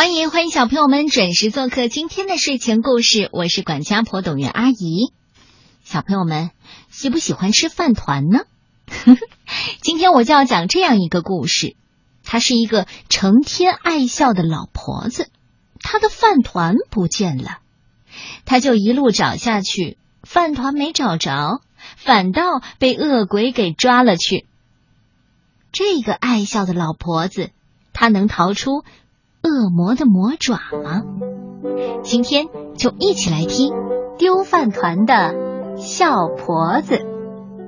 欢迎欢迎小朋友们准时做客今天的睡前故事，我是管家婆董月阿姨。小朋友们喜不喜欢吃饭团呢？今天我就要讲这样一个故事，她是一个成天爱笑的老婆子，她的饭团不见了，她就一路找下去，饭团没找着，反倒被恶鬼给抓了去。这个爱笑的老婆子，她能逃出？恶魔的魔爪吗？今天就一起来听《丢饭团的笑婆子》，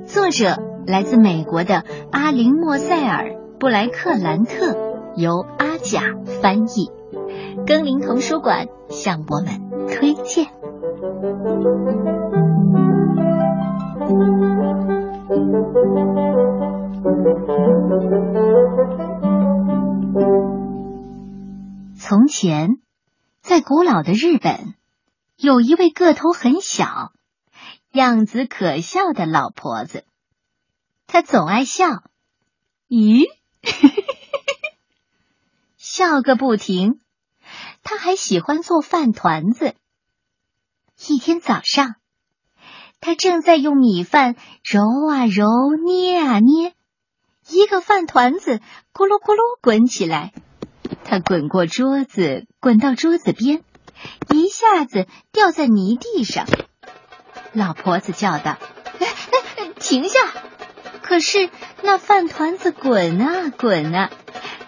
作者来自美国的阿林莫塞尔·布莱克兰特，由阿甲翻译，更林童书馆向我们推荐。从前，在古老的日本，有一位个头很小、样子可笑的老婆子。她总爱笑，咦，笑个不停。她还喜欢做饭团子。一天早上，她正在用米饭揉啊揉、捏啊捏，一个饭团子咕噜咕噜滚起来。他滚过桌子，滚到桌子边，一下子掉在泥地上。老婆子叫道：“停下！”可是那饭团子滚啊滚啊，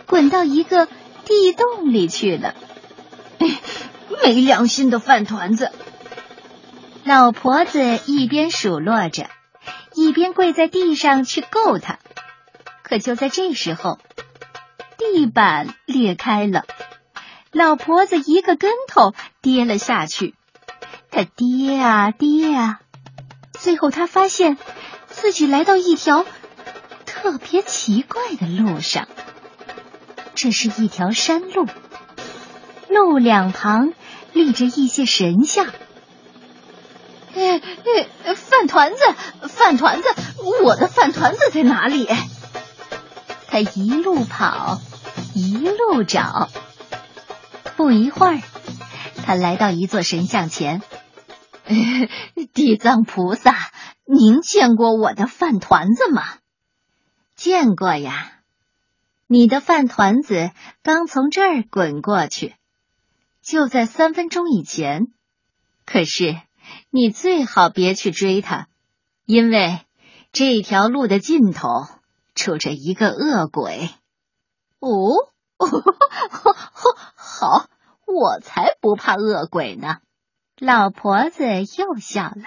滚到一个地洞里去了。没良心的饭团子！老婆子一边数落着，一边跪在地上去够它。可就在这时候。地板裂开了，老婆子一个跟头跌了下去。她跌啊跌啊，最后她发现自己来到一条特别奇怪的路上。这是一条山路，路两旁立着一些神像。呃呃，饭团子，饭团子，我的饭团子在哪里？他一路跑。一路找，不一会儿，他来到一座神像前。地藏菩萨，您见过我的饭团子吗？见过呀，你的饭团子刚从这儿滚过去，就在三分钟以前。可是你最好别去追他，因为这条路的尽头住着一个恶鬼。哦，好，我才不怕恶鬼呢！老婆子又笑了，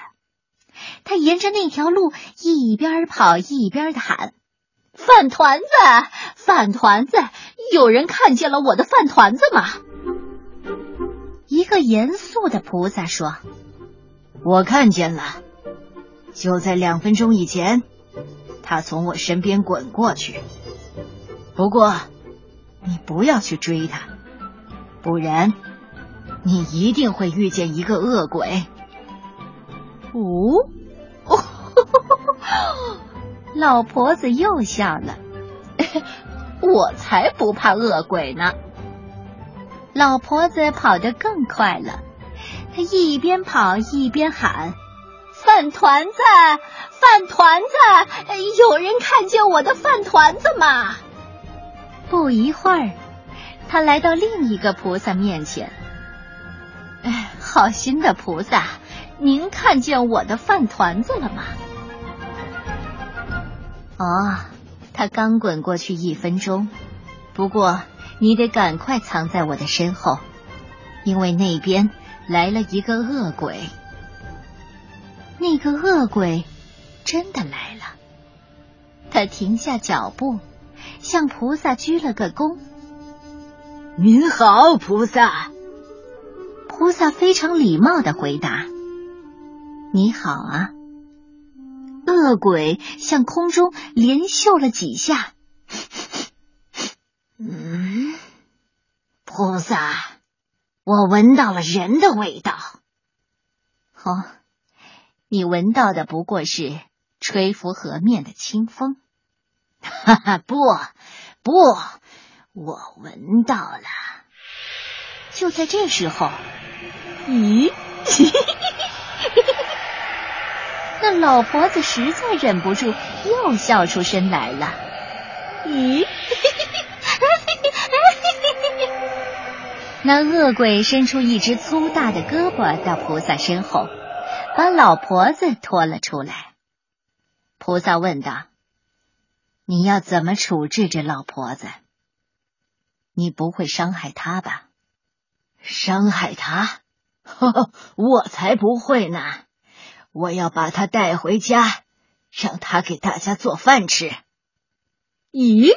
她沿着那条路一边跑一边的喊：“饭团子，饭团子，有人看见了我的饭团子吗？”一个严肃的菩萨说：“我看见了，就在两分钟以前，他从我身边滚过去。不过。”你不要去追他，不然你一定会遇见一个恶鬼。哦，老婆子又笑了。我才不怕恶鬼呢！老婆子跑得更快了，她一边跑一边喊：“饭团子，饭团子，有人看见我的饭团子吗？”不一会儿，他来到另一个菩萨面前。哎，好心的菩萨，您看见我的饭团子了吗？哦，他刚滚过去一分钟。不过你得赶快藏在我的身后，因为那边来了一个恶鬼。那个恶鬼真的来了。他停下脚步。向菩萨鞠了个躬。您好，菩萨。菩萨非常礼貌的回答：“你好啊。”恶鬼向空中连嗅了几下。嗯，菩萨，我闻到了人的味道。哦，你闻到的不过是吹拂河面的清风。哈哈，不，不，我闻到了。就在这时候，咦，那老婆子实在忍不住，又笑出声来了。咦，那恶鬼伸出一只粗大的胳膊到菩萨身后，把老婆子拖了出来。菩萨问道：“你要怎么处置这老婆子？你不会伤害她吧？”伤害她？呵 呵我才不会呢！我要把她带回家，让她给大家做饭吃。咦？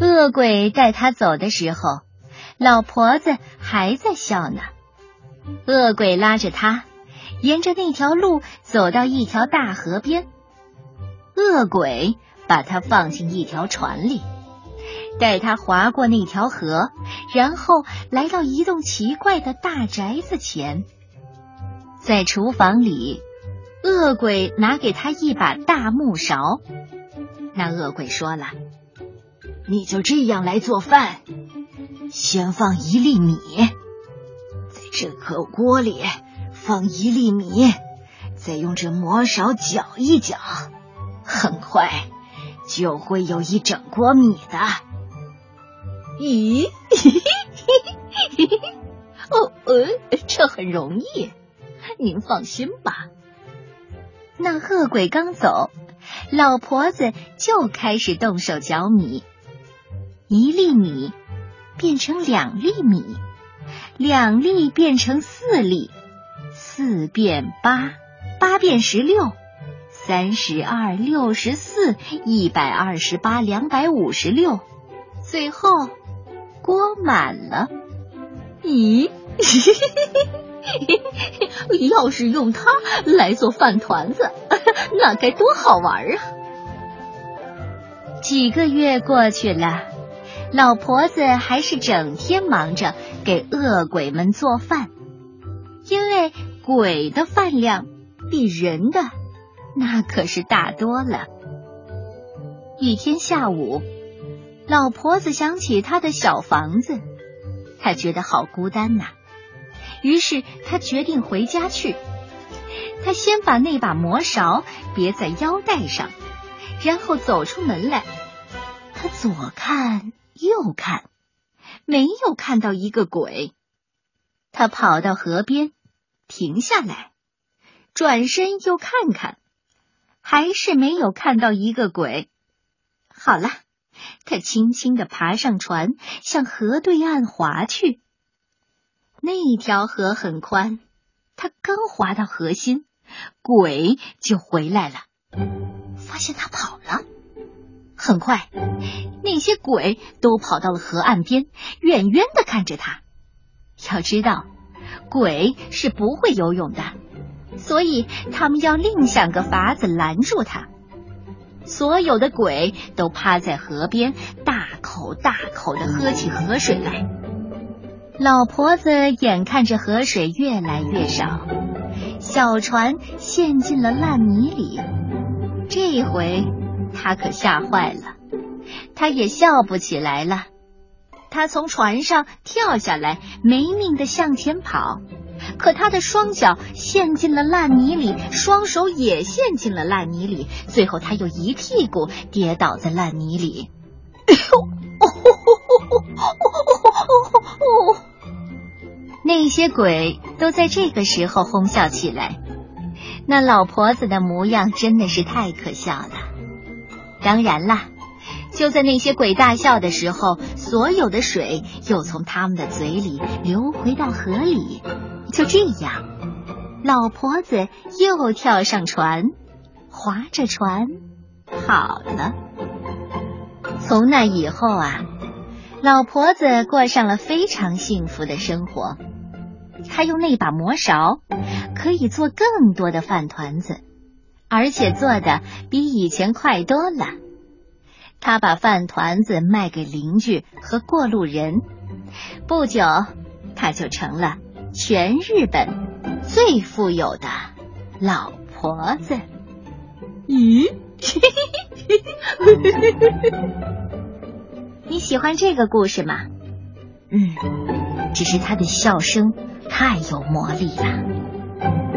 恶鬼带他走的时候，老婆子还在笑呢。恶鬼拉着他，沿着那条路走到一条大河边。恶鬼把他放进一条船里，带他划过那条河，然后来到一栋奇怪的大宅子前，在厨房里。恶鬼拿给他一把大木勺，那恶鬼说了：“你就这样来做饭，先放一粒米，在这口锅里放一粒米，再用这魔勺搅一搅，很快就会有一整锅米的。”咦？嘿嘿嘿嘿嘿哦，呃，这很容易，您放心吧。那恶鬼刚走，老婆子就开始动手搅米，一粒米变成两粒米，两粒变成四粒，四变八，八变十六，三十二，六十四，一百二十八，两百五十六，最后锅满了。咦？要是用它来做饭团子，那该多好玩啊！几个月过去了，老婆子还是整天忙着给恶鬼们做饭，因为鬼的饭量比人的那可是大多了。一天下午，老婆子想起她的小房子，她觉得好孤单呐。于是他决定回家去。他先把那把磨勺别在腰带上，然后走出门来。他左看右看，没有看到一个鬼。他跑到河边，停下来，转身又看看，还是没有看到一个鬼。好了，他轻轻的爬上船，向河对岸划去。那条河很宽，他刚划到河心，鬼就回来了，发现他跑了。很快，那些鬼都跑到了河岸边，远远的看着他。要知道，鬼是不会游泳的，所以他们要另想个法子拦住他。所有的鬼都趴在河边，大口大口的喝起河水来。老婆子眼看着河水越来越少，小船陷进了烂泥里。这回她可吓坏了，她也笑不起来了。她从船上跳下来，没命的向前跑，可他的双脚陷进了烂泥里，双手也陷进了烂泥里，最后他又一屁股跌倒在烂泥里。那些鬼都在这个时候哄笑起来，那老婆子的模样真的是太可笑了。当然啦，就在那些鬼大笑的时候，所有的水又从他们的嘴里流回到河里。就这样，老婆子又跳上船，划着船跑了。从那以后啊，老婆子过上了非常幸福的生活。她用那把磨勺可以做更多的饭团子，而且做的比以前快多了。他把饭团子卖给邻居和过路人，不久他就成了全日本最富有的老婆子。咦？你喜欢这个故事吗？嗯，只是他的笑声太有魔力了。